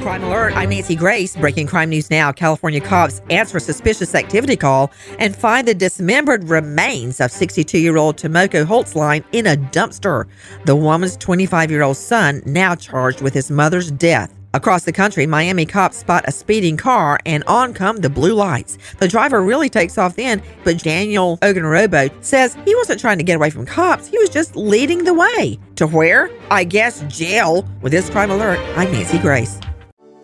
Crime Alert, I'm Nancy Grace. Breaking crime news now. California cops answer suspicious activity call and find the dismembered remains of 62 year old Tomoko Holtzline in a dumpster. The woman's 25 year old son now charged with his mother's death. Across the country, Miami cops spot a speeding car and on come the blue lights. The driver really takes off then, but Daniel Ogunrobo says he wasn't trying to get away from cops. He was just leading the way. To where? I guess jail. With this crime alert, I'm Nancy Grace.